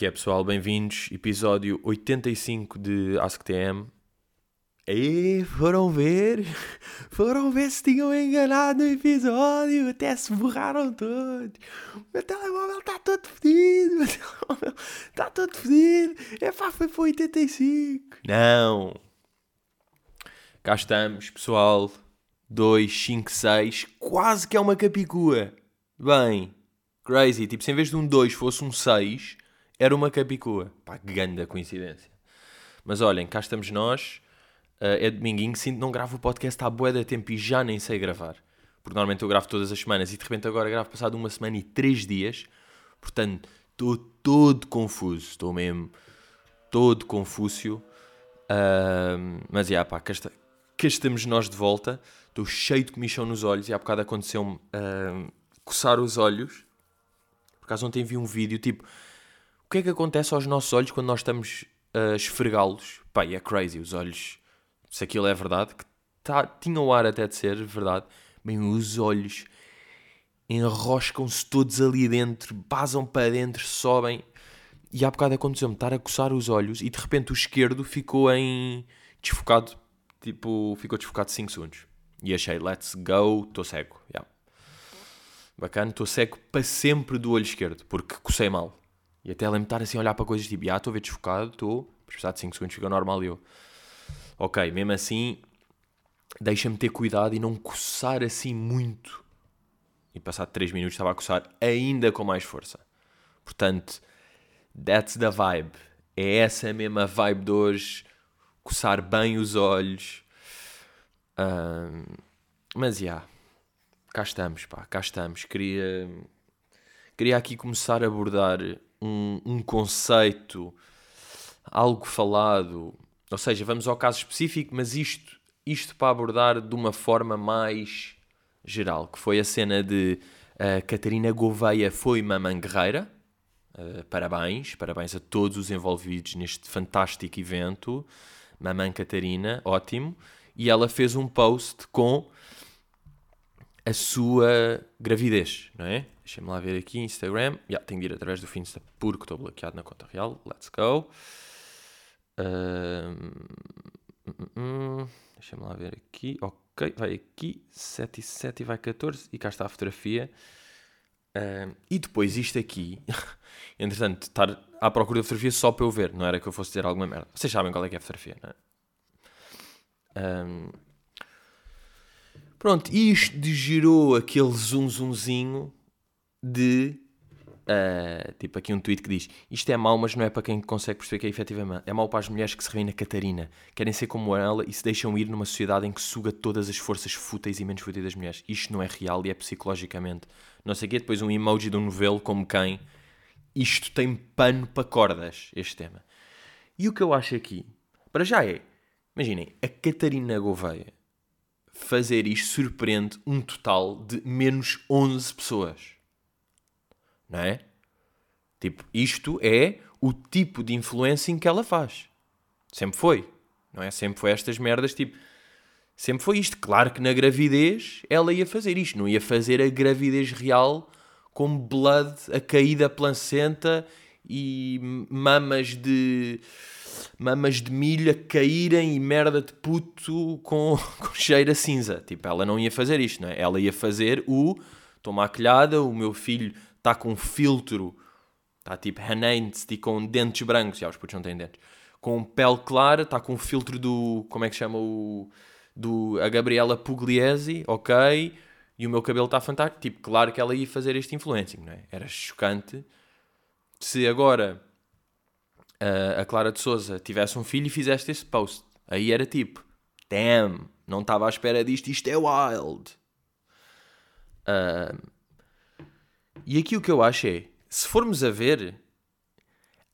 Que é, pessoal? Bem-vindos. Episódio 85 de AskTM. E foram ver, foram ver se tinham enganado no episódio, até se borraram todos. Meu telemóvel está todo fedido, meu telemóvel está todo fedido. É pá, foi para 85. Não. Cá estamos, pessoal. 2, 5, 6. Quase que é uma capicua. Bem, crazy. Tipo, se em vez de um 2 fosse um 6, era uma capicua. Pá, grande coincidência. Mas olhem, cá estamos nós. Uh, é dominguinho, sinto não gravo o podcast há bué de tempo e já nem sei gravar. Porque normalmente eu gravo todas as semanas e de repente agora gravo passado uma semana e três dias. Portanto, estou todo confuso. Estou mesmo todo confúcio. Uh, mas, já, yeah, pá, cá, está, cá, estamos nós de volta. Estou cheio de comichão nos olhos e há bocado aconteceu-me uh, coçar os olhos. Por acaso ontem vi um vídeo, tipo... O que é que acontece aos nossos olhos quando nós estamos a esfregá-los? Pá, é crazy. Os olhos se aquilo é verdade, que tá, tinha o ar até de ser verdade, bem, os olhos enroscam-se todos ali dentro, basam para dentro, sobem. E há bocado aconteceu-me estar a coçar os olhos e de repente o esquerdo ficou em desfocado, tipo, ficou desfocado 5 segundos. E achei, let's go, estou cego. Yeah. Bacana, estou cego para sempre do olho esquerdo, porque cocei mal. E até lembro estar assim a olhar para coisas tipo, ah, estou a ver desfocado, estou, precisar de 5 segundos fica normal e eu ok, mesmo assim, deixa-me ter cuidado e não coçar assim muito. E passado 3 minutos estava a coçar ainda com mais força. Portanto, that's the vibe. É essa mesma vibe de hoje. Coçar bem os olhos. Um, mas já. Yeah, cá estamos, pá. Cá estamos. Queria, queria aqui começar a abordar um, um conceito, algo falado ou seja, vamos ao caso específico, mas isto, isto para abordar de uma forma mais geral, que foi a cena de uh, Catarina Gouveia foi mamãe guerreira. Uh, parabéns, parabéns a todos os envolvidos neste fantástico evento. Mamãe Catarina, ótimo. E ela fez um post com a sua gravidez, não é? Deixa-me lá ver aqui, Instagram. Yeah, tenho de ir através do Finsta porque estou bloqueado na conta real. Let's go. Uh, Deixa-me lá ver aqui. Ok, vai aqui. 7 e 7 e vai 14. E cá está a fotografia. E depois isto aqui. Entretanto, estar à procura da fotografia só para eu ver. Não era que eu fosse dizer alguma merda. Vocês sabem qual é que é a fotografia, não é? Um, pronto, isto gerou aquele zoom zoomzinho de Uh, tipo aqui um tweet que diz: Isto é mau, mas não é para quem consegue perceber que é efetivamente. É mau para as mulheres que se revêem na Catarina, querem ser como ela e se deixam ir numa sociedade em que suga todas as forças fúteis e menos fúteis das mulheres. Isto não é real e é psicologicamente. Não sei o quê. Depois um emoji de um novelo como quem. Isto tem pano para cordas, este tema. E o que eu acho aqui, para já é, imaginem, a Catarina Gouveia fazer isto surpreende um total de menos 11 pessoas não é? Tipo, isto é o tipo de influencing que ela faz. Sempre foi, não é? Sempre foi estas merdas, tipo, sempre foi isto. Claro que na gravidez ela ia fazer isto, não ia fazer a gravidez real com blood a cair da placenta e mamas de mamas de milho a caírem e merda de puto com, com cheiro a cinza. Tipo, ela não ia fazer isto, não é? Ela ia fazer o estou maquilhada, o meu filho está com filtro, está tipo Hanenst e com dentes brancos, já os putos não têm dentes, com pele clara, está com filtro do, como é que chama o, do, a Gabriela Pugliese, ok, e o meu cabelo está fantástico, tipo, claro que ela ia fazer este influencing, não é? Era chocante. Se agora a, a Clara de Souza tivesse um filho e fizesse este post, aí era tipo, damn, não estava à espera disto, isto é wild. Uh, e aqui o que eu acho é, se formos a ver,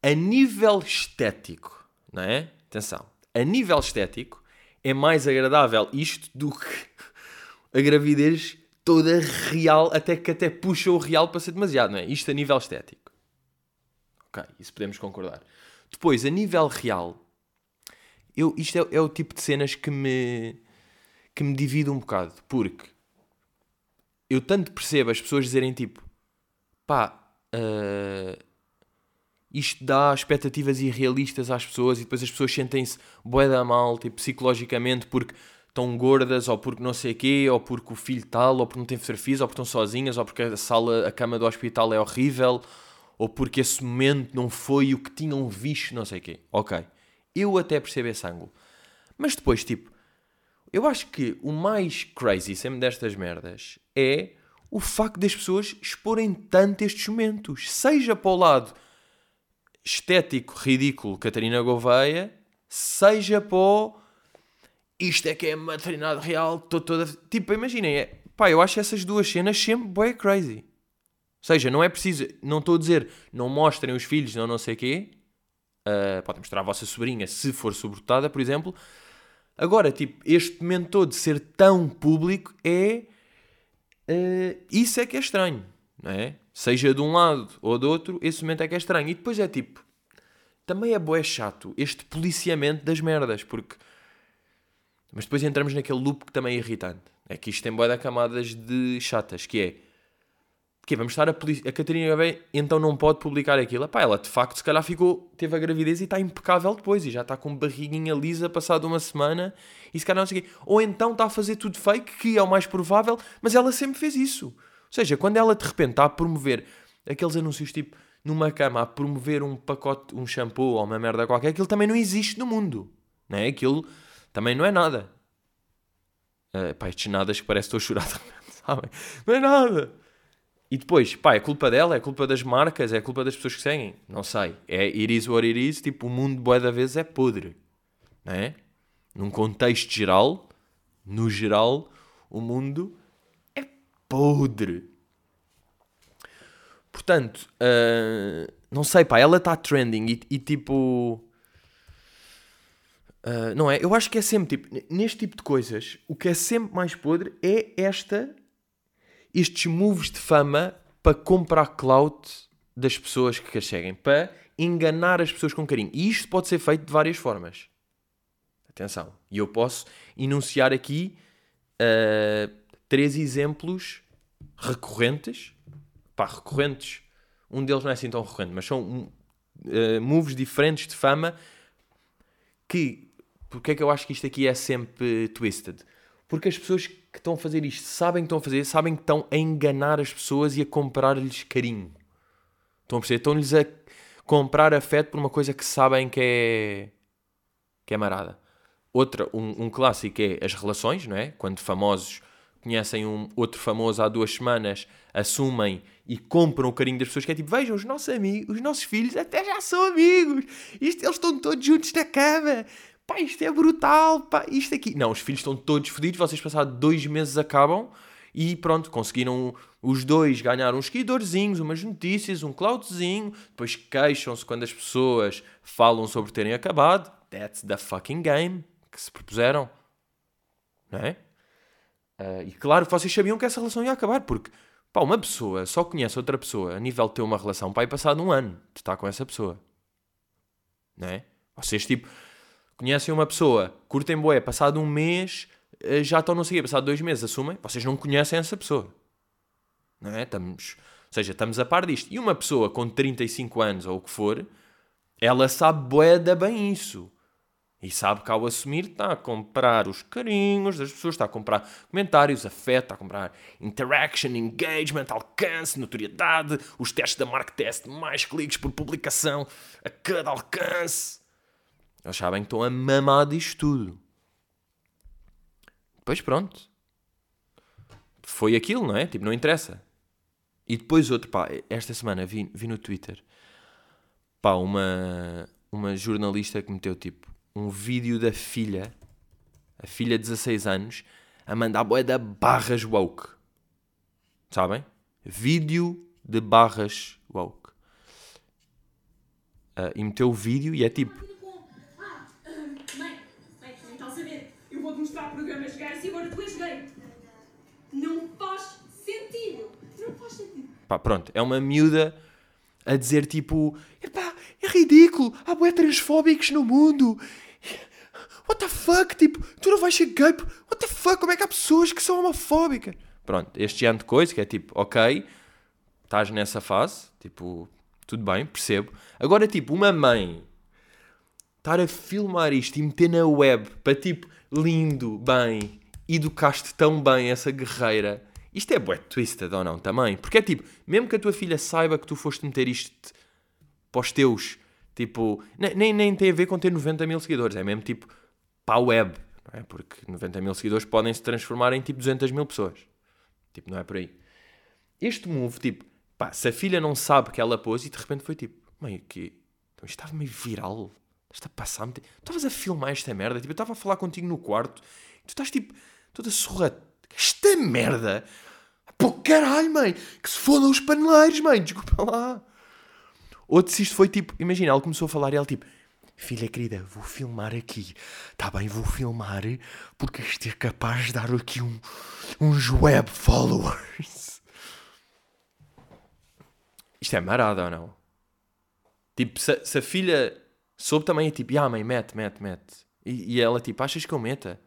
a nível estético, não é? Atenção, a nível estético é mais agradável isto do que a gravidez toda real, até que até puxa o real para ser demasiado, não é? Isto a nível estético. Ok, isso podemos concordar. Depois, a nível real, eu, isto é, é o tipo de cenas que me, que me divide um bocado, porque eu tanto percebo as pessoas dizerem tipo pá, uh, isto dá expectativas irrealistas às pessoas e depois as pessoas sentem-se bué da mal, tipo, psicologicamente, porque estão gordas, ou porque não sei quê, ou porque o filho tal, ou porque não têm fotografias, ou porque estão sozinhas, ou porque a sala, a cama do hospital é horrível, ou porque esse momento não foi o que tinham visto, não sei quê. Ok. Eu até percebo esse ângulo. Mas depois, tipo, eu acho que o mais crazy sempre destas merdas é o facto das pessoas exporem tanto estes momentos. Seja para o lado estético, ridículo, Catarina Gouveia, seja para o isto é que é maternidade real, estou toda. Tipo, imaginem, é... pá, eu acho essas duas cenas sempre bem crazy. Ou seja, não é preciso, não estou a dizer, não mostrem os filhos, não não sei quê. Uh, podem mostrar a vossa sobrinha se for sobredotada, por exemplo. Agora, tipo, este momento todo de ser tão público é. Uh, isso é que é estranho, não é? Seja de um lado ou do outro, esse momento é que é estranho. E depois é tipo. Também é boé chato este policiamento das merdas, porque mas depois entramos naquele loop que também é irritante. É que isto tem boa de camadas de chatas, que é que vamos estar a, a Catarina Gabeira então não pode publicar aquilo. Epá, ela de facto se calhar ficou, teve a gravidez e está impecável depois e já está com barriguinha lisa passado uma semana e se calhar não sei o quê. Ou então está a fazer tudo fake, que é o mais provável, mas ela sempre fez isso. Ou seja, quando ela de repente está a promover aqueles anúncios tipo numa cama a promover um pacote, um shampoo ou uma merda qualquer, aquilo também não existe no mundo. Não é? Aquilo também não é nada. Uh, pá, estes nadas que parece que estou a chorar sabem? Não é nada. E depois, pá, é culpa dela, é culpa das marcas, é culpa das pessoas que seguem. Não sei. É it is what it is. Tipo, o mundo, boa da vez, é podre. Não é? Num contexto geral, no geral, o mundo é podre. Portanto, uh, não sei, pá, ela está trending e, e tipo Uh, não é? Eu acho que é sempre tipo, neste tipo de coisas, o que é sempre mais podre é esta, estes moves de fama para comprar clout das pessoas que as seguem, para enganar as pessoas com carinho. E isto pode ser feito de várias formas. Atenção. E eu posso enunciar aqui uh, três exemplos recorrentes. Pá, recorrentes. Um deles não é assim tão recorrente, mas são uh, moves diferentes de fama que porque é que eu acho que isto aqui é sempre twisted? Porque as pessoas que estão a fazer isto sabem que estão a fazer, sabem que estão a enganar as pessoas e a comprar-lhes carinho. Estão a perceber? Estão-lhes a comprar afeto por uma coisa que sabem que é, que é marada. Outra, um, um clássico é as relações, não é? Quando famosos conhecem um outro famoso há duas semanas, assumem e compram o carinho das pessoas, que é tipo, vejam, os nossos amigos, os nossos filhos até já são amigos. Isto, eles estão todos juntos na cama pá, isto é brutal, pá, isto aqui. Não, os filhos estão todos fodidos, vocês passados dois meses acabam e pronto, conseguiram os dois ganhar uns seguidorzinhos, umas notícias, um cloudzinho, depois queixam-se quando as pessoas falam sobre terem acabado. That's the fucking game que se propuseram. Não é? Uh, e claro que vocês sabiam que essa relação ia acabar, porque pá, uma pessoa só conhece outra pessoa a nível de ter uma relação, pá, e passado um ano de estar com essa pessoa. Não é? Vocês, tipo, conhecem uma pessoa, curtem boé, passado um mês eh, já estão não sei passado dois meses, assumem, vocês não conhecem essa pessoa. Não é? Estamos, ou seja, estamos a par disto. E uma pessoa com 35 anos ou o que for, ela sabe bué da bem isso. E sabe que ao assumir está a comprar os carinhos das pessoas, está a comprar comentários, afeto, está a comprar interaction, engagement, alcance, notoriedade, os testes da Mark Test, mais cliques por publicação a cada alcance. Eles sabem que estão a mamar disto tudo. Depois pronto. Foi aquilo, não é? Tipo, não interessa. E depois outro, pá, esta semana vi, vi no Twitter, pá, uma, uma jornalista que meteu, tipo, um vídeo da filha, a filha de 16 anos, a mandar boé da barras woke. Sabem? Vídeo de barras woke. Uh, e meteu o vídeo e é tipo mostrar programas gays e agora tu és gay. Não faz sentido. Não faz sentido. Pá, pronto, é uma miúda a dizer tipo: Epá, é ridículo, há bué transfóbicos no mundo. What the fuck? Tipo, tu não vais ser gay? What the fuck? Como é que há pessoas que são homofóbicas? Pronto, este ano de coisa que é tipo, ok, estás nessa fase, tipo, tudo bem, percebo. Agora, tipo, uma mãe estar a filmar isto e meter na web para tipo, lindo, bem, educaste tão bem essa guerreira. Isto é bué twisted ou não também? Porque é tipo, mesmo que a tua filha saiba que tu foste meter isto para os teus, tipo, nem, nem tem a ver com ter 90 mil seguidores, é mesmo tipo para a web, não é? Porque 90 mil seguidores podem se transformar em tipo 200 mil pessoas. Tipo, não é por aí. Este move, tipo, pá, se a filha não sabe que ela pôs e de repente foi tipo, meio que, então isto estava meio viral. Estás a passar-me. Estavas a filmar esta merda. Tipo, eu estava a falar contigo no quarto. Tu estás tipo, toda surra. Esta merda. Pô, caralho, mãe. Que se fodam os paneleiros, mãe. Desculpa lá. Outro se isto foi tipo, imagina, ela começou a falar e ela tipo, filha querida, vou filmar aqui. Tá bem, vou filmar porque isto é capaz de dar aqui um, uns web followers. Isto é marada ou não? Tipo, se, se a filha soube também, tipo, ah, mãe, mete, mete, mete. E, e, ela, tipo, achas que eu meta?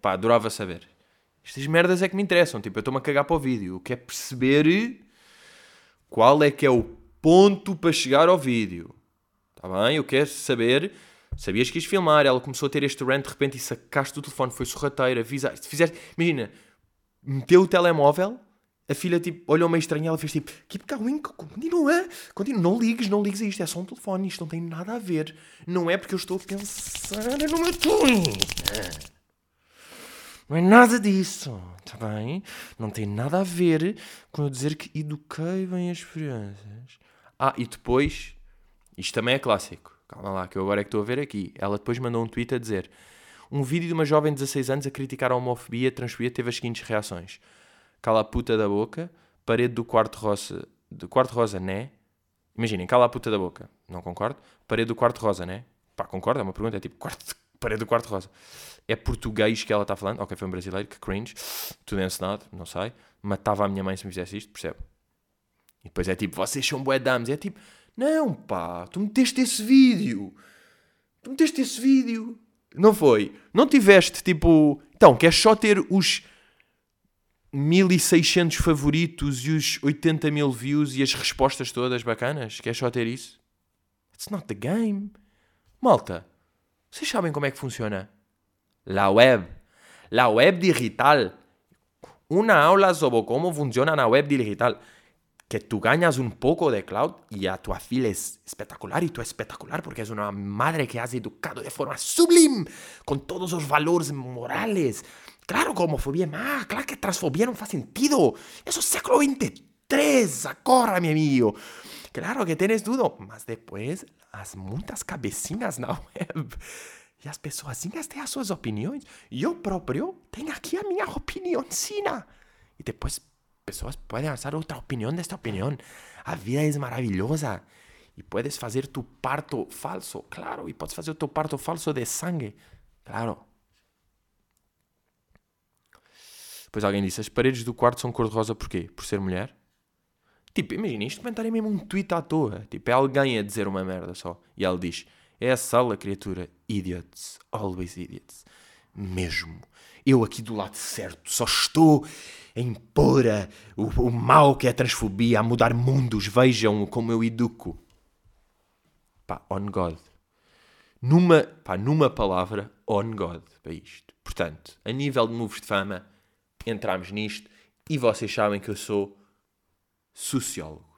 Pá, adorava saber. Estas merdas é que me interessam. Tipo, eu estou-me a cagar para o vídeo. Eu quero perceber qual é que é o ponto para chegar ao vídeo. Está bem? Eu quero saber. Sabias que ias filmar, ela começou a ter este rant de repente e sacaste o telefone, foi sorrateira, avisaste, fizeste. Imagina, meteu o telemóvel a filha tipo, olhou meio estranho ela fez tipo, keep going, continua, continua, não ligues, não ligues a isto, é só um telefone, isto não tem nada a ver. Não é porque eu estou a pensar no meu twin. Não é nada disso, está bem? Não tem nada a ver com eu dizer que eduquei bem as crianças. Ah, e depois, isto também é clássico, calma lá, que eu agora é que estou a ver aqui. Ela depois mandou um tweet a dizer: um vídeo de uma jovem de 16 anos a criticar a homofobia transfobia teve as seguintes reações cala a puta da boca, parede do quarto rosa, do quarto rosa, né? Imaginem, cala a puta da boca, não concordo? Parede do quarto rosa, né? Pá, concordo, é uma pergunta, é tipo, quarto, parede do quarto rosa. É português que ela está falando? Ok, foi um brasileiro, que cringe, tudo ensinado, não sei. Matava a minha mãe se me fizesse isto, percebe? E depois é tipo, vocês são bué dames. É tipo, não pá, tu meteste esse vídeo. Tu meteste esse vídeo. Não foi? Não tiveste tipo. Então, queres só ter os 1600 favoritos e os 80 mil views e as respostas todas bacanas? Queres só ter isso? It's not the game. Malta, vocês sabem como é que funciona? La web. La web digital. Una aula sobre cómo funciona la web digital. Que tú ganas un poco de cloud y a tu afil es espectacular y tú es espectacular porque es una madre que has educado de forma sublime con todos los valores morales Claro que a homofobia é claro que transfobia não faz sentido. Eso es século XXIII, acorra, mi amigo. Claro que tienes duda, mas depois as muitas cabecinhas na web e as pessoazinhas têm as suas opiniões. E eu próprio tenho aqui a minha opiniãozinha. E depois pessoas podem usar outra opinião desta opinião. A vida é maravilhosa. E puedes fazer tu parto falso, claro. E podes fazer o teu parto falso de sangue, claro. Depois alguém disse: As paredes do quarto são cor-de-rosa porquê? Por ser mulher? Tipo, imagina, isto comentário é mesmo um tweet à toa. Tipo, é alguém a dizer uma merda só. E ela diz: É a sala, criatura. Idiots. Always idiots. Mesmo. Eu aqui do lado certo só estou a impor a, o, o mal que é a transfobia, a mudar mundos. Vejam como eu educo. Pá, on God. Numa, pá, numa palavra, on God, para isto. Portanto, a nível de moves de fama, entramos nisto e vocês sabem que eu sou sociólogo.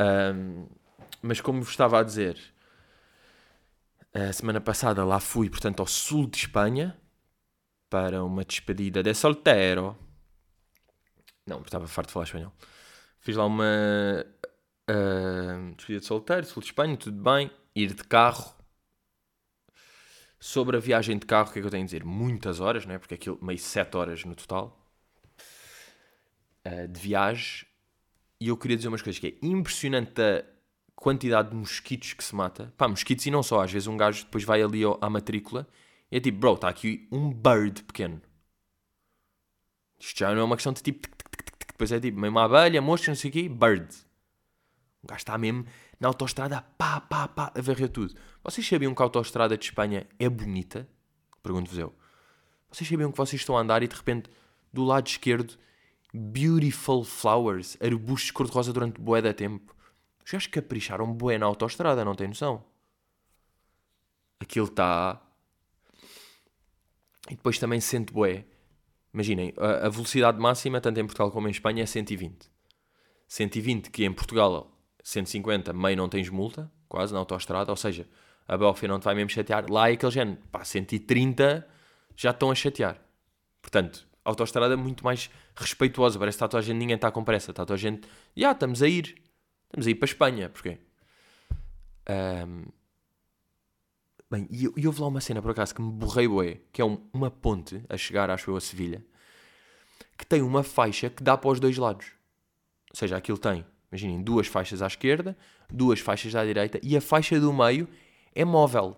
Um, mas como vos estava a dizer, a semana passada lá fui, portanto, ao sul de Espanha para uma despedida de solteiro. Não, estava farto de falar espanhol. Fiz lá uma uh, despedida de solteiro, sul de Espanha, tudo bem. Ir de carro Sobre a viagem de carro, o que é que eu tenho a dizer? Muitas horas, não é? Porque aquilo, meio 7 horas no total uh, de viagem. E eu queria dizer umas coisas que é impressionante a quantidade de mosquitos que se mata. Pá, mosquitos e não só. Às vezes um gajo depois vai ali à matrícula e é tipo, bro, está aqui um bird pequeno. Isto já não é uma questão de tipo, depois é tipo, uma abelha, mosca, não sei o quê, bird. O gajo está mesmo na autostrada, pá, pá, pá, a varrer tudo. Vocês sabiam que a autostrada de Espanha é bonita? Pergunto-vos eu. Vocês sabiam que vocês estão a andar e de repente, do lado esquerdo, beautiful flowers, arbustos cor-de-rosa durante bué da tempo. Os gajos capricharam bué na autostrada, não tem noção? Aquilo está... E depois também se sente bué. Imaginem, a, velocidade máxima, tanto em Portugal como em Espanha, é 120. 120, que em Portugal, 150, meio não tens multa, quase, na autostrada, ou seja, a Belfia não te vai mesmo chatear. Lá é aquele género, pá, 130 já estão a chatear. Portanto, a autostrada é muito mais respeituosa, parece que está toda a gente, ninguém está com pressa, está toda a gente, já, estamos a ir, estamos a ir para a Espanha, porquê? Um... Bem, e, e houve lá uma cena, por acaso, que me borrei bué, que é um, uma ponte a chegar, acho eu, a Sevilha, que tem uma faixa que dá para os dois lados. Ou seja, aquilo tem, imaginem, duas faixas à esquerda, duas faixas à direita, e a faixa do meio é móvel.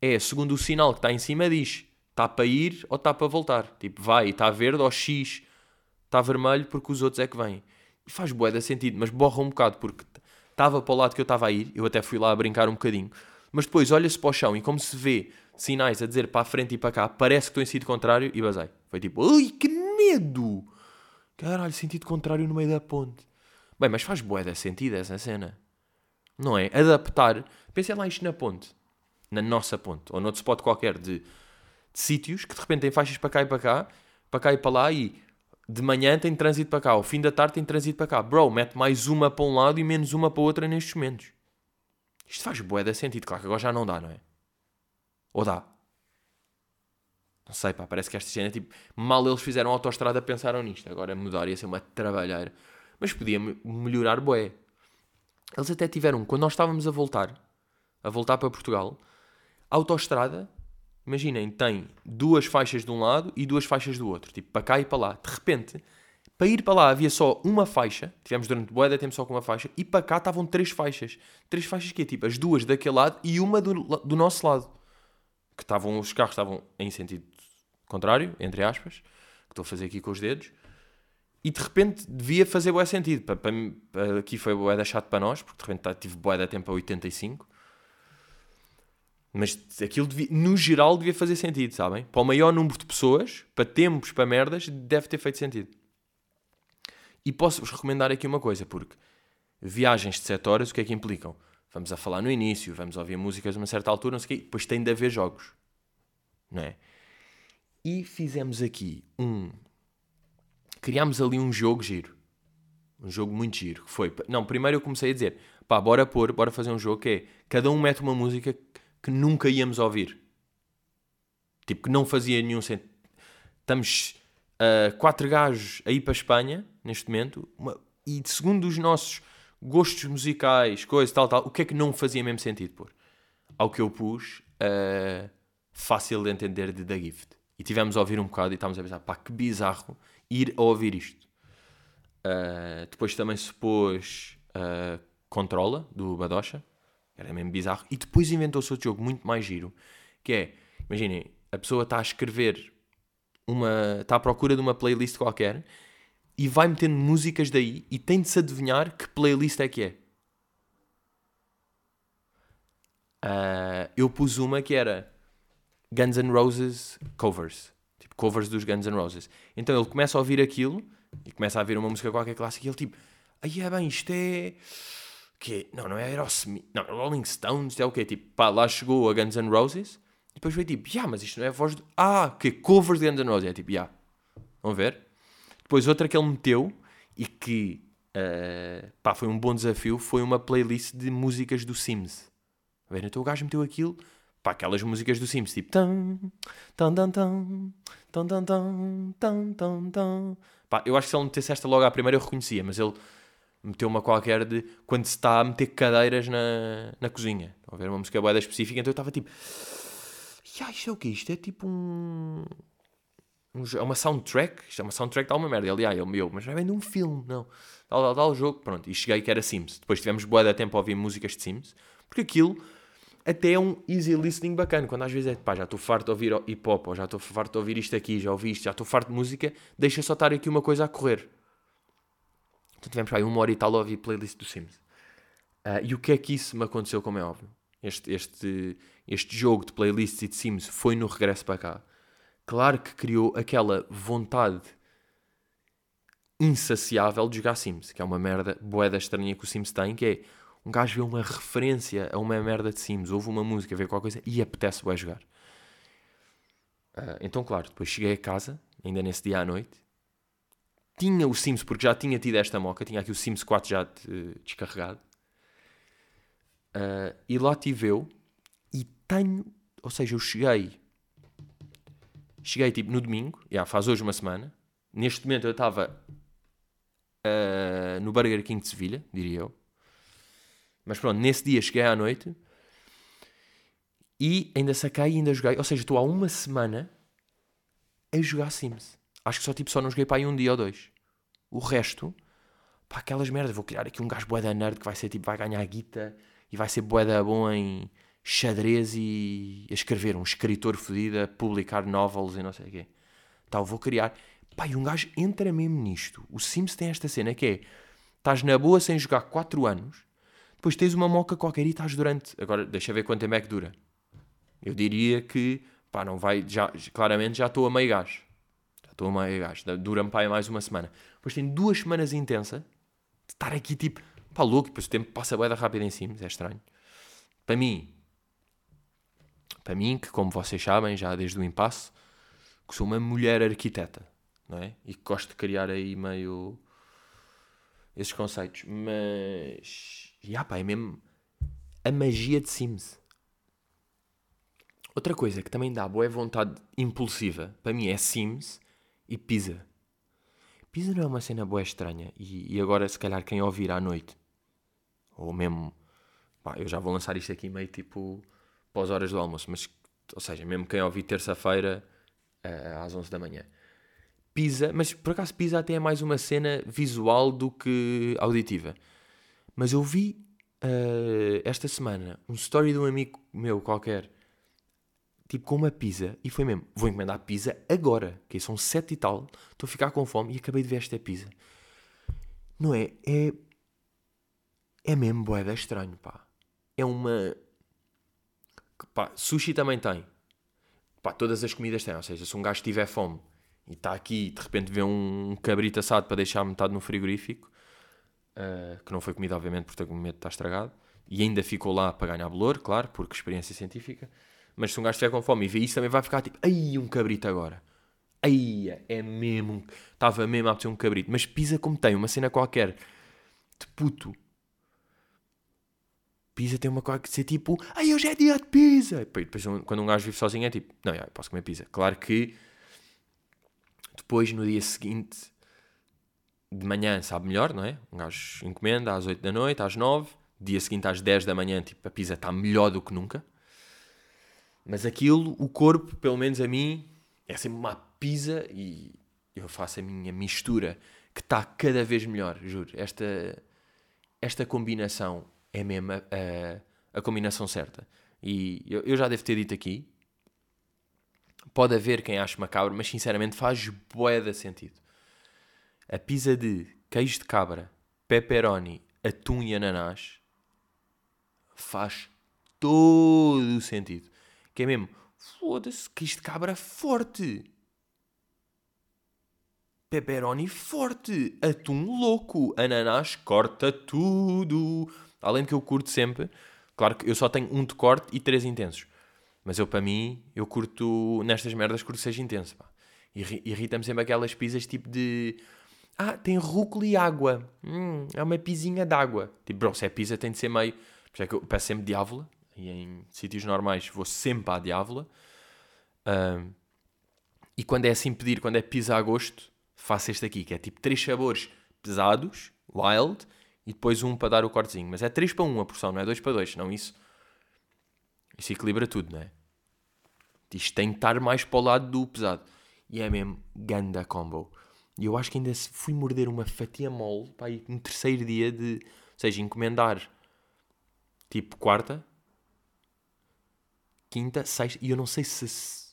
É, segundo o sinal que está em cima, diz está para ir ou está para voltar. Tipo, vai, está verde ou X, está vermelho porque os outros é que vêm. E faz de sentido, mas borra um bocado porque estava para o lado que eu estava a ir, eu até fui lá a brincar um bocadinho, mas depois olha-se para o chão e como se vê sinais a dizer para a frente e para cá, parece que estou em sentido contrário e basei. Foi tipo, ui, que medo! Caralho, sentido contrário no meio da ponte. Bem, mas faz de sentido essa cena. Não é? Adaptar. Pensem lá isto na ponte. Na nossa ponte. Ou noutro spot qualquer de de sítios que de repente têm faixas para cá e para cá, para cá e para lá, e de manhã tem trânsito para cá, ao fim da tarde tem trânsito para cá. Bro, mete mais uma para um lado e menos uma para outra nestes momentos. Isto faz bué de sentido. Claro que agora já não dá, não é? Ou dá? Não sei, pá, parece que esta cena, tipo, mal eles fizeram a autostrada, pensaram nisto. Agora mudar ia ser uma trabalheira. Mas podia melhorar bué. Eles até tiveram, quando nós estávamos a voltar, a voltar para Portugal, a autostrada imaginem, tem duas faixas de um lado e duas faixas do outro, tipo para cá e para lá. De repente, para ir para lá havia só uma faixa, tivemos durante boa de tempo só com uma faixa, e para cá estavam três faixas. Três faixas que é tipo as duas daquele lado e uma do, do nosso lado. Que estavam, os carros estavam em sentido contrário, entre aspas, que estou a fazer aqui com os dedos. E de repente devia fazer boa sentido. Para, para, aqui foi boa chato para nós, porque de repente tive boa de tempo a 85. Mas aquilo, devia, no geral, devia fazer sentido, sabem? Para o maior número de pessoas, para tempos, para merdas, deve ter feito sentido. E posso-vos recomendar aqui uma coisa, porque viagens de 7 horas, o que é que implicam? Vamos a falar no início, vamos ouvir músicas a uma certa altura, não sei o quê, depois tem de haver jogos. Não é? E fizemos aqui um. Criámos ali um jogo giro. Um jogo muito giro. Que foi. Não, primeiro eu comecei a dizer: pá, bora pôr, bora fazer um jogo que é. Cada um mete uma música que nunca íamos ouvir. Tipo, que não fazia nenhum sentido. Estamos uh, quatro gajos a ir para a Espanha, neste momento, uma, e segundo os nossos gostos musicais, coisa tal, tal, o que é que não fazia mesmo sentido pôr? Ao que eu pus, uh, fácil de entender de The Gift. E tivemos a ouvir um bocado e estávamos a pensar, pá, que bizarro ir a ouvir isto. Uh, depois também se pôs uh, Controla, do Badocha. Era mesmo bizarro. E depois inventou-se outro jogo muito mais giro, que é, imaginem, a pessoa está a escrever uma. está à procura de uma playlist qualquer e vai metendo músicas daí e tem de se adivinhar que playlist é que é. Uh, eu pus uma que era Guns N' Roses covers. Tipo, covers dos Guns N' Roses. Então ele começa a ouvir aquilo e começa a ver uma música qualquer clássica e ele tipo, aí é bem, isto é que não, não é Aerosmith, não, Rolling Stones, é o quê? Tipo, pá, lá chegou a Guns N' Roses, e depois foi tipo, yeah, mas isto não é a voz do... Ah, que cover de Guns N' Roses, é tipo, yeah. Vão ver? Depois outra que ele meteu, e que, uh, pá, foi um bom desafio, foi uma playlist de músicas do Sims. Ver, então o gajo meteu aquilo, pá, aquelas músicas do Sims, tipo, tan, tan, tan, tan, tan, tan, tan, tan, tan. Pá, eu acho que se ele metesse esta logo à primeira eu reconhecia, mas ele meteu uma qualquer de quando se está a meter cadeiras na, na cozinha. Estão a ver uma música boeda específica, então eu estava tipo. Ya, isto é o quê? Isto é tipo um. é uma soundtrack? Isto é uma soundtrack de alguma merda. Ele, ah, ele meu, mas não é bem de um filme, não. Tal, tal, tal, jogo. Pronto, e cheguei que era Sims. Depois tivemos boa tempo a ouvir músicas de Sims, porque aquilo até é um easy listening bacana. Quando às vezes é pá, já estou farto de ouvir hip hop, ou já estou farto de ouvir isto aqui, já ouvi isto, já estou farto de música, deixa só estar aqui uma coisa a correr. Então tivemos aí uma hora e tal a ouvir playlist do Sims. Uh, e o que é que isso me aconteceu, como é óbvio? Este, este, este jogo de playlists e de Sims foi no regresso para cá. Claro que criou aquela vontade insaciável de jogar Sims, que é uma merda boeda estranha que o Sims tem, que é um gajo vê uma referência a uma merda de Sims, ouve uma música, vê qualquer coisa e apetece bué jogar. Uh, então, claro, depois cheguei a casa, ainda nesse dia à noite, tinha o Sims, porque já tinha tido esta moca, tinha aqui o Sims 4 já uh, descarregado, uh, e lá tive eu, e tenho, ou seja, eu cheguei, cheguei tipo no domingo, já faz hoje uma semana, neste momento eu estava uh, no Burger King de Sevilha, diria eu, mas pronto, nesse dia cheguei à noite, e ainda saquei e ainda joguei, ou seja, estou há uma semana a jogar Sims. Acho que só, tipo, só não joguei para aí um dia ou dois. O resto, pá, aquelas merdas. Vou criar aqui um gajo boeda nerd que vai ser tipo, vai ganhar guita e vai ser boeda bom em xadrez e a escrever. Um escritor fodido a publicar novels e não sei o quê. Tal, vou criar. Pá, e um gajo entra mesmo nisto. O Sims tem esta cena que é: estás na boa sem jogar 4 anos, depois tens uma moca qualquer e estás durante. Agora, deixa ver quanto tempo é que dura. Eu diria que, pá, não vai. Já, claramente já estou a meio gás. Estou a meio gás. Dura-me pá, mais uma semana. Depois tem duas semanas intensa de estar aqui tipo, pá, louco. Depois o tempo passa bem rápido em cima, é estranho. Para mim, para mim, que como vocês sabem, já desde o impasse, que sou uma mulher arquiteta, não é? E que gosto de criar aí meio esses conceitos. Mas, já pá, é mesmo a magia de Sims. Outra coisa que também dá boa vontade impulsiva, para mim, é Sims e pizza. Pizza não é uma cena boa estranha. E, e, agora, se calhar, quem ouvir à noite, ou mesmo, pá, eu já vou lançar isto aqui meio tipo pós horas do almoço, mas, ou seja, mesmo quem ouvir terça-feira uh, às 11 da manhã. Pizza, mas por acaso pizza até é mais uma cena visual do que auditiva. Mas eu vi uh, esta semana um story de um amigo meu qualquer tipo com uma pizza, e foi mesmo, vou encomendar pizza agora, que são sete e tal, estou a ficar com fome e acabei de ver esta pizza. Não é? É. É mesmo boeda estranho, pá. É uma. Pá, sushi também tem. Pá, todas as comidas têm. Ou seja, se um gajo tiver fome e está aqui e de repente vê um cabrito assado para deixar metade no frigorífico, uh, que não foi comida, obviamente, porque o medo está estragado, e ainda ficou lá para ganhar valor, claro, porque experiência científica mas se um gajo estiver com fome e vê isso, também vai ficar tipo, ai, um cabrito agora. Ai, é mesmo. Estava mesmo a apetecer um cabrito. Mas pisa como tem, uma cena qualquer de puto. Pisa tem uma coisa que ser tipo, ai, hoje é dia de pizza. E depois, quando um gajo vive sozinho, é tipo, não, já, posso comer pizza. Claro que depois, no dia seguinte, de manhã, sabe melhor, não é? Um gajo encomenda às 8 da noite, às 9. Dia seguinte, às 10 da manhã, tipo, a pizza está melhor do que nunca. Mas aquilo, o corpo, pelo menos a mim, é sempre uma pizza e eu faço a minha mistura que está cada vez melhor, juro. Esta, esta combinação é mesmo a, a, a combinação certa. E eu, eu, já devo ter dito aqui. Pode haver quem ache macabro, mas sinceramente faz boeda sentido. A pizza de queijo de cabra, pepperoni, atum e ananás faz todo o sentido. Que é mesmo, foda-se, que isto cabra forte. Pepperoni forte. Atum louco. Ananás corta tudo. Além de que eu curto sempre. Claro que eu só tenho um de corte e três intensos. Mas eu, para mim, eu curto. Nestas merdas, curto seja intenso. Pá. Irrita-me sempre aquelas pizzas tipo de. Ah, tem rúcula e água. Hum, é uma pizinha d'água. Tipo, bro, se é pizza tem de ser meio. Por é que eu peço sempre diávola e em sítios normais vou sempre à Diávola. Um, e quando é assim pedir, quando é pizza a gosto, faço este aqui, que é tipo três sabores pesados, wild, e depois um para dar o cortezinho. Mas é 3 para 1 a porção, não é 2 para 2, não isso. Isso equilibra tudo, não é? Isto tem que estar mais para o lado do pesado. E é mesmo ganda combo. E eu acho que ainda fui morder uma fatia mole para ir no terceiro dia de. Ou seja, encomendar tipo quarta, quinta, sexta, e eu não sei se.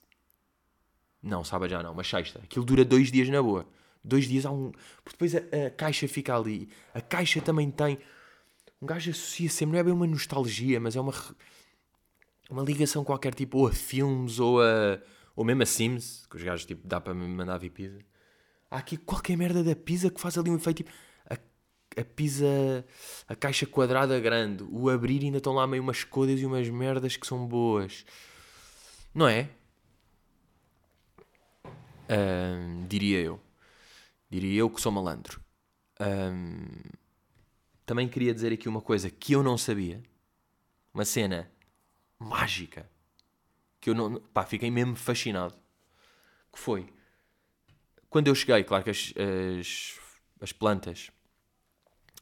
Não, sábado já não, mas sexta. Aquilo dura dois dias na boa. Dois dias há um. Porque depois a, a caixa fica ali. A caixa também tem. Um gajo associa sempre, não é bem uma nostalgia, mas é uma. Uma ligação qualquer, tipo, ou a filmes, ou a. Ou mesmo a Sims, que os gajos, tipo, dá para mandar vir pizza. há aqui qualquer merda da pizza que faz ali um efeito tipo. A, pizza, a caixa quadrada grande, o abrir ainda estão lá meio umas codas e umas merdas que são boas. Não é? Ahm, diria eu. Diria eu que sou malandro. Ahm, também queria dizer aqui uma coisa que eu não sabia. Uma cena mágica. Que eu não. Pá, fiquei mesmo fascinado. Que foi. Quando eu cheguei, claro que as, as, as plantas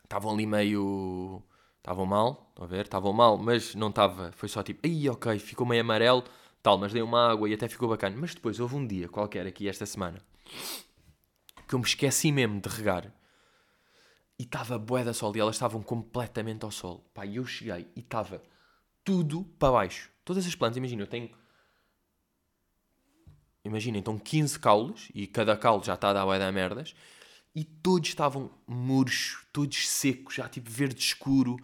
estavam ali meio. Estavam mal, estão a ver? Estavam mal, mas não estava. Foi só tipo, ai ok, ficou meio amarelo, tal, mas dei uma água e até ficou bacana. Mas depois houve um dia qualquer aqui esta semana que eu me esqueci mesmo de regar e estava bué da sol e elas estavam completamente ao sol. Pá, e eu cheguei e estava tudo para baixo. Todas as plantas, imagina, eu tenho. Imaginem, estão 15 caules e cada caule já está a dar da merdas e todos estavam murchos, todos secos, já tipo verde escuro,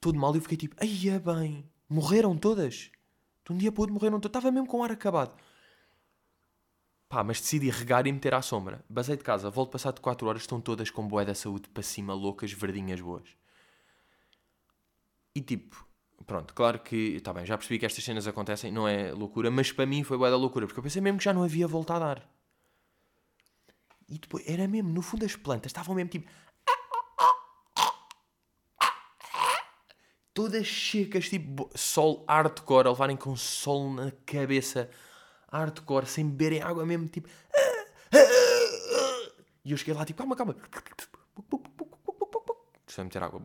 todo mal. E eu fiquei tipo, ai é bem, morreram todas. De um dia para o outro morreram todas. Estava mesmo com o ar acabado. Pá, mas decidi regar e meter à sombra. Basei de casa, volto passar de 4 horas, estão todas com boé da saúde para cima, loucas, verdinhas boas. E tipo, pronto, claro que, está bem, já percebi que estas cenas acontecem, não é loucura, mas para mim foi boé da loucura, porque eu pensei mesmo que já não havia volta a dar. E depois, era mesmo, no fundo as plantas estavam mesmo tipo... Todas secas, tipo sol hardcore, a levarem com sol na cabeça hardcore, sem beberem água mesmo, tipo. E eu cheguei lá, tipo, calma, calma. Deixa eu meter água.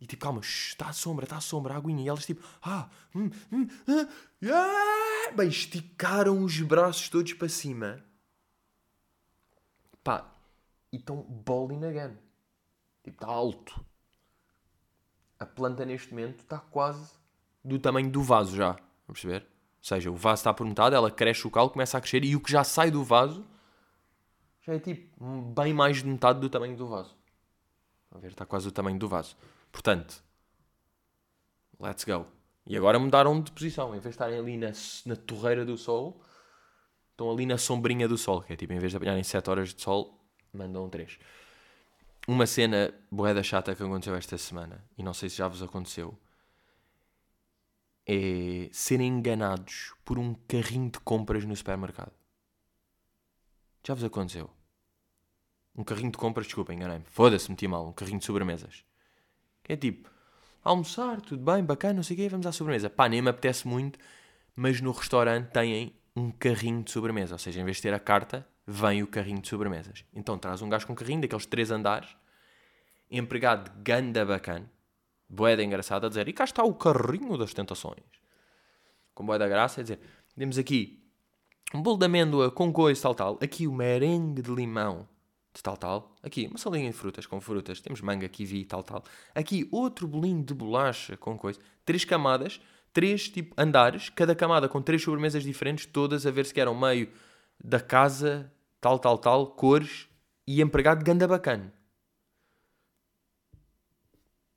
E tipo, calma, está à sombra, está à sombra, a aguinha. E elas tipo, ah, hum, hum, ah, ah. Bem, esticaram os braços todos para cima. Pá, e estão bowling again. Tipo, está alto. A planta neste momento está quase do tamanho do vaso já. Vamos perceber? Ou seja, o vaso está por metade, ela cresce o calo, começa a crescer e o que já sai do vaso já é tipo bem mais de metade do tamanho do vaso. A ver, está quase o tamanho do vaso. Portanto, let's go. E agora mudaram de posição. Em vez de estarem ali na, na torreira do sol, estão ali na sombrinha do sol. Que é tipo, em vez de apanharem 7 horas de sol, mandam 3. Uma cena boeda chata que aconteceu esta semana, e não sei se já vos aconteceu, é serem enganados por um carrinho de compras no supermercado. Já vos aconteceu? Um carrinho de compras, desculpa, enganei-me. Foda-se, meti mal. Um carrinho de sobremesas. Que é tipo, almoçar, tudo bem, bacana, não sei o quê, vamos à sobremesa. Pá, nem me apetece muito, mas no restaurante têm um carrinho de sobremesa. Ou seja, em vez de ter a carta, vem o carrinho de sobremesas. Então traz um gajo com um carrinho, daqueles três andares, empregado de ganda bacana, boeda engraçada, a dizer, e cá está o carrinho das tentações. Com boeda graça, a dizer, temos aqui um bolo de amêndoa com coisa, tal, tal. Aqui o merengue de limão, de tal, tal. Aqui uma salinha de frutas com frutas. Temos manga, kiwi, tal, tal. Aqui outro bolinho de bolacha com coisa. Três camadas, três tipo andares, cada camada com três sobremesas diferentes, todas a ver se eram meio da casa, tal, tal, tal, cores e empregado de ganda bacana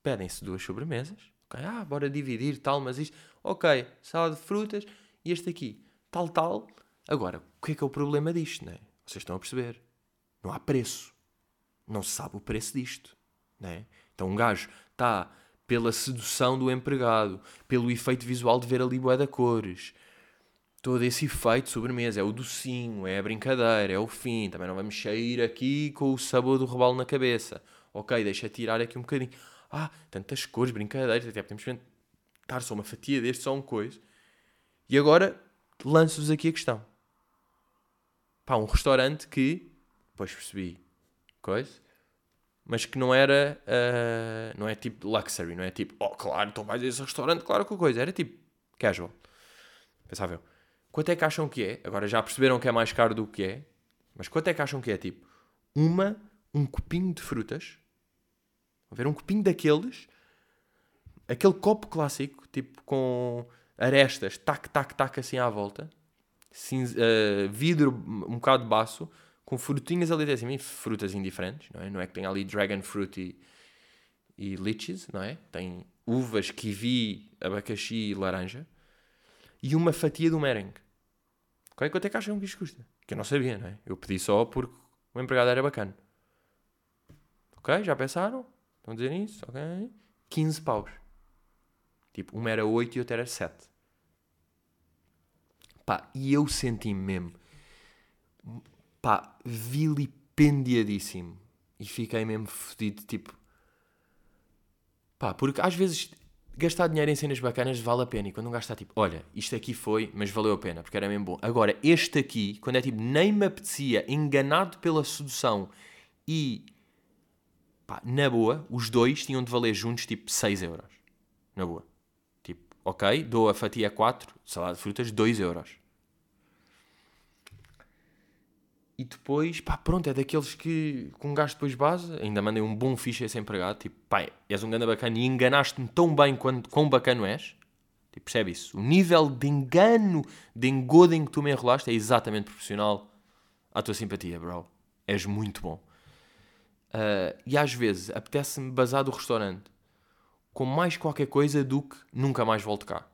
pedem-se duas sobremesas. Ok, ah, bora dividir, tal, mas isto. Ok, salada de frutas e este aqui, tal, tal. Agora, o que é que é o problema disto, né? Vocês estão a perceber? Não há preço. Não se sabe o preço disto, né? Então um gajo está pela sedução do empregado, pelo efeito visual de ver ali bué da cores. Todo esse efeito sobremesa, é o docinho, é a brincadeira, é o fim. Também não vamos sair aqui com o sabor do rebalo na cabeça. Ok, deixa tirar aqui um bocadinho ah, tantas cores, brincadeiras, até podemos dar só uma fatia deste, só um coisa. E agora lanço-vos aqui a questão. Pá, um restaurante que, depois percebi, coisa, mas que não era, uh, não é tipo luxury, não é tipo, oh, claro, então vais a esse restaurante, claro que coisa, era tipo casual. Pensava eu, quanto é que acham que é? Agora já perceberam que é mais caro do que é, mas quanto é que acham que é? Tipo, uma, um copinho de frutas, a ver um copinho daqueles, aquele copo clássico, tipo com arestas, tac, tac, tac, assim à volta, cinza, uh, vidro um bocado baço, com frutinhas ali assim, frutas indiferentes, não é? Não é que tem ali dragon fruit e, e lychees, não é? Tem uvas, kiwi, abacaxi e laranja. E uma fatia do merengue. Qual é é que acham que isto custa? Que eu não sabia, não é? Eu pedi só porque o empregado era bacana. Ok? Já pensaram? Estão a dizer isso? Ok? 15 paus. Tipo, uma era 8 e outra era 7. Pá, e eu senti-me mesmo, pá, vilipendiadíssimo. E fiquei mesmo fodido, tipo, pá, porque às vezes gastar dinheiro em cenas bacanas vale a pena. E quando gajo está tipo, olha, isto aqui foi, mas valeu a pena, porque era mesmo bom. Agora, este aqui, quando é tipo, nem me apetecia, enganado pela sedução e, pá, na boa, os dois tinham de valer juntos tipo 6 euros. Na boa ok, dou a fatia 4, salada de frutas, 2 euros. E depois, pá, pronto, é daqueles que com um gajo depois base, ainda mandei um bom ficha a esse empregado, tipo, pá, és um ganda bacana e enganaste-me tão bem quanto quão bacano és. Tipo, percebe isso? O nível de engano, de engodem que tu me enrolaste é exatamente proporcional à tua simpatia, bro. És muito bom. Uh, e às vezes apetece-me basar do restaurante com mais qualquer coisa do que nunca mais volto cá.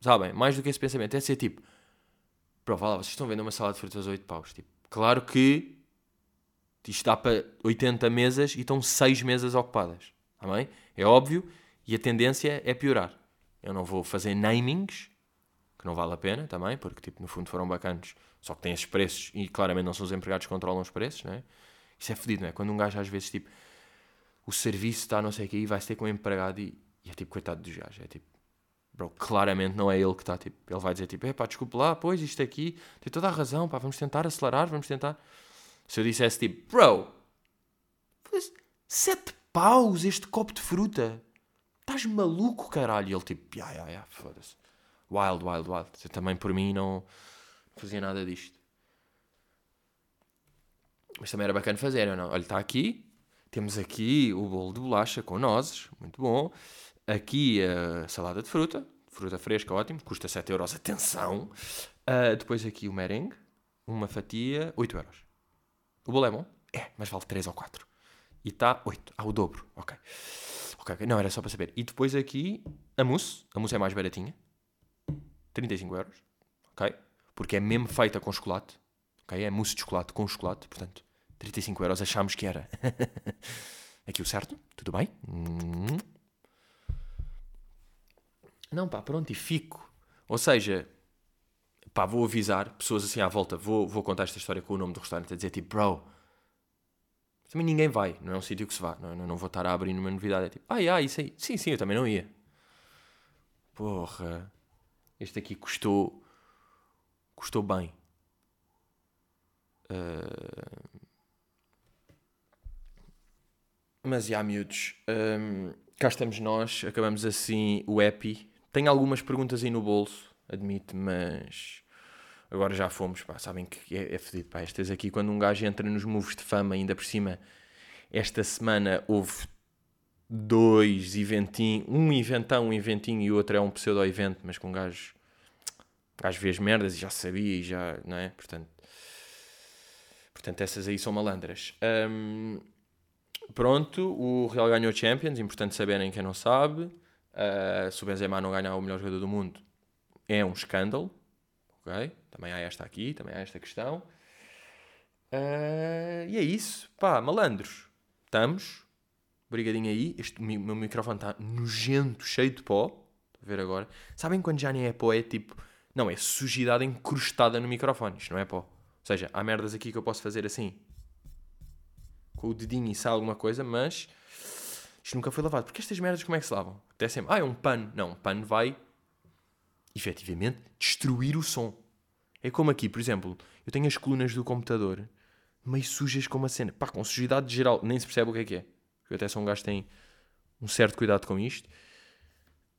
Sabem? Mais do que esse pensamento. É ser tipo, bro, vá lá, vocês estão vendo uma salada de frutas a 8 paus. Tipo, claro que isto dá para 80 mesas e estão 6 mesas ocupadas. Tá bem? É óbvio e a tendência é piorar. Eu não vou fazer namings, que não vale a pena também, porque tipo, no fundo foram bacanos, só que têm esses preços e claramente não são os empregados que controlam os preços, não é? Isso é fedido, não é? Quando um gajo às vezes tipo o serviço está não sei o que e vai ser com o empregado e, e, é tipo, coitado dos gajos, é tipo, bro, claramente não é ele que está, tipo, ele vai dizer tipo, pá, desculpe lá, pois isto aqui, tem toda a razão, pá, vamos tentar acelerar, vamos tentar. Se eu dissesse tipo, bro, sete paus este copo de fruta, estás maluco, caralho? E ele tipo, ya, ya, ya, foda-se. Wild, wild, wild. Eu também por mim não fazia nada disto. Mas também era bacana fazer, não? Olha, está aqui, temos aqui o bolo de bolacha com nozes, muito bom. Aqui a salada de fruta, fruta fresca, ótimo, custa 7 euros, atenção. Uh, depois aqui o merengue, uma fatia, 8 euros. O bolo é bom? É, mas vale 3 ou 4. E está 8, ah, o dobro, ok. Ok, não, era só para saber. E depois aqui a mousse, a mousse é mais baratinha, 35 euros, ok? Porque é mesmo feita com chocolate, ok? É mousse de chocolate com chocolate, portanto 35 euros achámos que era. Aqui o certo? Tudo bem? Não, pá, pronto, e fico. Ou seja, pá, vou avisar pessoas assim à volta, vou, vou contar esta história com o nome do restaurante, a dizer tipo, bro, também ninguém vai, não é um sítio que se vá, não, não vou estar a abrir uma novidade, é tipo, ah, yeah, isso aí, sim, sim, eu também não ia. Porra, este aqui custou, custou bem. Uh, Mas, já, miúdos, um, cá estamos nós, acabamos assim o EPI. Tenho algumas perguntas aí no bolso, admito, mas agora já fomos, pá, sabem que é, é fedido, pá, estas aqui, quando um gajo entra nos moves de fama, ainda por cima, esta semana houve dois eventinhos, um eventão, um eventinho e outro é um pseudo-evento, mas com um gajo, um gajo vê as merdas e já sabia e já, não é? Portanto, portanto essas aí são malandras. Um, Pronto, o Real ganhou Champions, importante saberem quem não sabe. Uh, se o Benzema não ganhar o melhor jogador do mundo, é um escândalo. Ok? Também há esta aqui, também há esta questão. Uh, e é isso. Pá, malandros. Estamos. Obrigadinho aí. Este meu microfone está nojento, cheio de pó. Ver agora. Sabem quando já nem é pó? É tipo. Não, é sujidade encrustada no microfone. Isto não é pó. Ou seja, há merdas aqui que eu posso fazer assim com o dedinho e sai alguma coisa, mas isto nunca foi lavado. Porque estas merdas como é que se lavam? Até sempre, ah, é um pano. Não, um pano vai, efetivamente, destruir o som. É como aqui, por exemplo, eu tenho as colunas do computador meio sujas com uma cena. Pá, com sujidade geral, nem se percebe o que é que é. Eu até sou um gajo que tem um certo cuidado com isto.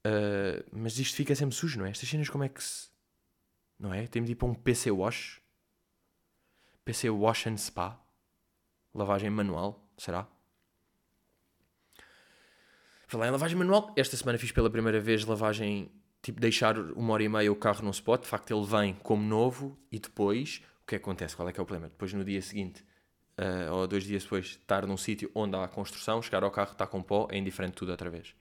Uh, mas isto fica sempre sujo, não é? Estas cenas como é que se... Não é? Temos de ir para um PC Wash. PC Wash and Spa. Lavagem manual, será? Falar em lavagem manual, esta semana fiz pela primeira vez lavagem, tipo, deixar uma hora e meia o carro num spot. De facto, ele vem como novo e depois, o que acontece? Qual é que é o problema? Depois, no dia seguinte, uh, ou dois dias depois, estar num sítio onde há construção, chegar ao carro, está com pó, é indiferente tudo outra vez.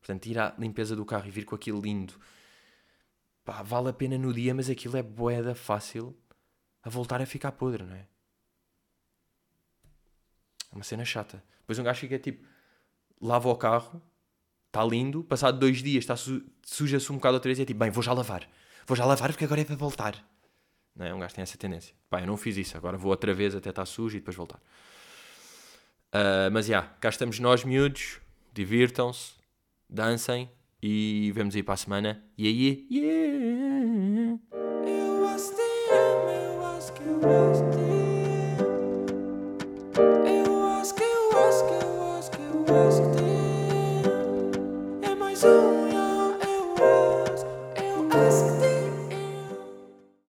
Portanto, ir à limpeza do carro e vir com aquilo lindo, pá, vale a pena no dia, mas aquilo é boeda fácil a voltar a ficar podre, não é? uma cena chata. Depois um gajo fica tipo, lava o carro, está lindo, passado dois dias está su suja-se um bocado outra vez e é tipo, bem, vou já lavar. Vou já lavar porque agora é para voltar. Não é? Um gajo tem essa tendência. Pá, eu não fiz isso, agora vou outra vez até estar sujo e depois voltar. Uh, mas já, yeah, cá estamos nós miúdos, divirtam-se, dancem e vemos aí para a semana. E aí, yeah! Eu